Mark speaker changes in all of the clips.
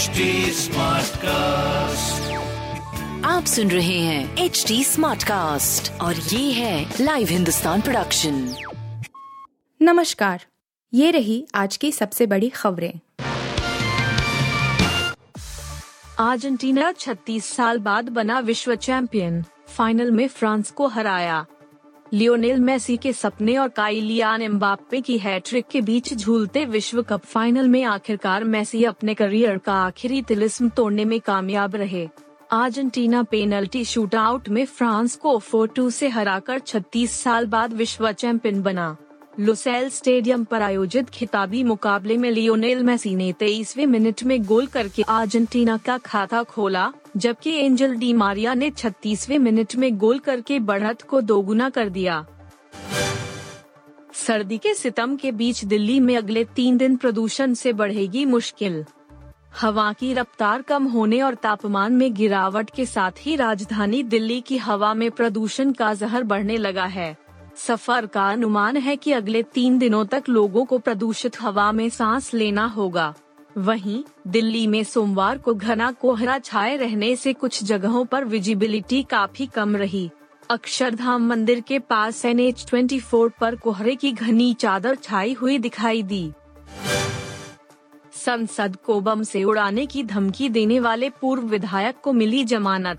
Speaker 1: HD cast
Speaker 2: आप सुन रहे हैं एच डी स्मार्ट कास्ट और ये है लाइव हिंदुस्तान प्रोडक्शन
Speaker 3: नमस्कार ये रही आज की सबसे बड़ी खबरें।
Speaker 4: अर्जेंटीना 36 साल बाद बना विश्व चैंपियन फाइनल में फ्रांस को हराया। लियोनेल मेसी के सपने और काइलियान एम्बापे की हैट्रिक के बीच झूलते विश्व कप फाइनल में आखिरकार मेसी अपने करियर का आखिरी तिलिस्म तोड़ने में कामयाब रहे। अर्जेंटीना पेनल्टी शूटआउट में फ्रांस को 4-2 से हराकर 36 साल बाद विश्व चैंपियन बना। लुसेल स्टेडियम पर आयोजित खिताबी मुकाबले में लियोनेल मेसी ने तेईसवे मिनट में गोल करके अर्जेंटीना का खाता खोला, जबकि एंजल डी मारिया ने 36वें मिनट में गोल करके बढ़त को दोगुना कर दिया। सर्दी के सितम के बीच दिल्ली में अगले तीन दिन प्रदूषण से बढ़ेगी मुश्किल। हवा की रफ्तार कम होने और तापमान में गिरावट के साथ ही राजधानी दिल्ली की हवा में प्रदूषण का जहर बढ़ने लगा है। सफ़र का अनुमान है कि अगले तीन दिनों तक लोगों को प्रदूषित हवा में सांस लेना होगा। वहीं, दिल्ली में सोमवार को घना कोहरा छाए रहने से कुछ जगहों पर विजिबिलिटी काफ़ी कम रही। अक्षरधाम मंदिर के पास एन एच ट्वेंटी पर कोहरे की घनी चादर छाई हुई दिखाई दी। संसद को बम से उड़ाने की धमकी देने वाले पूर्व विधायक को मिली जमानत।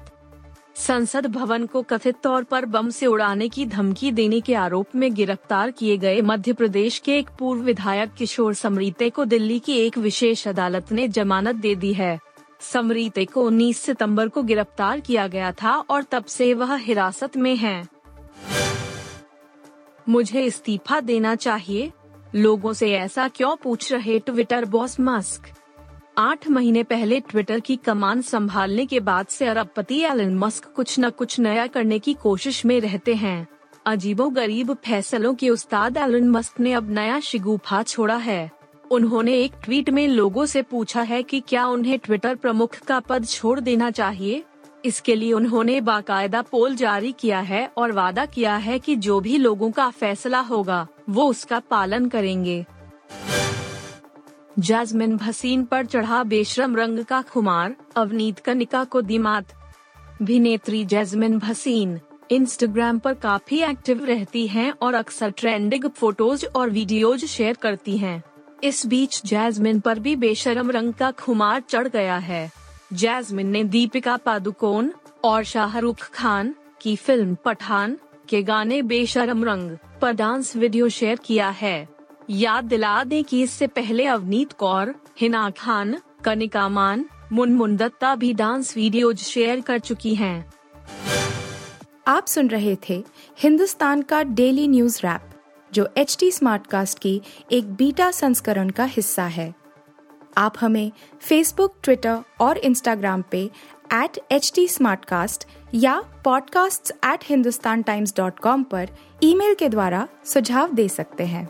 Speaker 4: संसद भवन को कथित तौर पर बम से उड़ाने की धमकी देने के आरोप में गिरफ़्तार किए गए मध्य प्रदेश के एक पूर्व विधायक किशोर समरीते को दिल्ली की एक विशेष अदालत ने जमानत दे दी है। समरीते को 19 सितंबर को गिरफ़्तार किया गया था और तब से वह हिरासत में है। मुझे इस्तीफा देना चाहिए? लोगों से ऐसा क्यों पूछ रहे ट्विटर बॉस मस्क? आठ महीने पहले ट्विटर की कमान संभालने के बाद से अरबपति एलन मस्क कुछ न कुछ नया करने की कोशिश में रहते हैं। अजीबो गरीब फैसलों के उस्ताद एलन मस्क ने अब नया शिगुफा छोड़ा है। उन्होंने एक ट्वीट में लोगों से पूछा है कि क्या उन्हें ट्विटर प्रमुख का पद छोड़ देना चाहिए? इसके लिए उन्होंने बाकायदा पोल जारी किया है और वादा किया है कि जो भी लोगों का फैसला होगा, वो उसका पालन करेंगे। जाजमिन भसीन पर चढ़ा बेशरम रंग का खुमार, अवनीत कनिका को दिमात। अभिनेत्री जैस्मिन भसीन, इंस्टाग्राम पर काफ़ी एक्टिव रहती हैं और अक्सर ट्रेंडिंग फ़ोटोज़ और वीडियोज़ शेयर करती हैं। इस बीच जैस्मिन पर भी बेशरम रंग का खुमार चढ़ गया है। जैस्मिन ने दीपिका पादुकोण और शाहरुख खान की फ़िल्म पठान के गाने बेशरम रंग पर डांस वीडियो शेयर किया है। याद दिला दें कि इससे पहले अवनीत कौर, हिना खान, कनिका मान, मुनमुन दत्ता भी डांस वीडियोज़ शेयर कर चुकी हैं।
Speaker 3: आप सुन रहे थे हिंदुस्तान का डेली न्यूज़ रैप, जो एच टी स्मार्ट कास्ट की एक बीटा संस्करण का हिस्सा है आप हमें फेसबुक ट्विटर और इंस्टाग्राम पे एट एच टी या podcasts@hindustantimes.com पर ईमेल के द्वारा सुझाव दे सकते हैं